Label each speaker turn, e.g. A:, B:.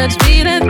A: Let's be that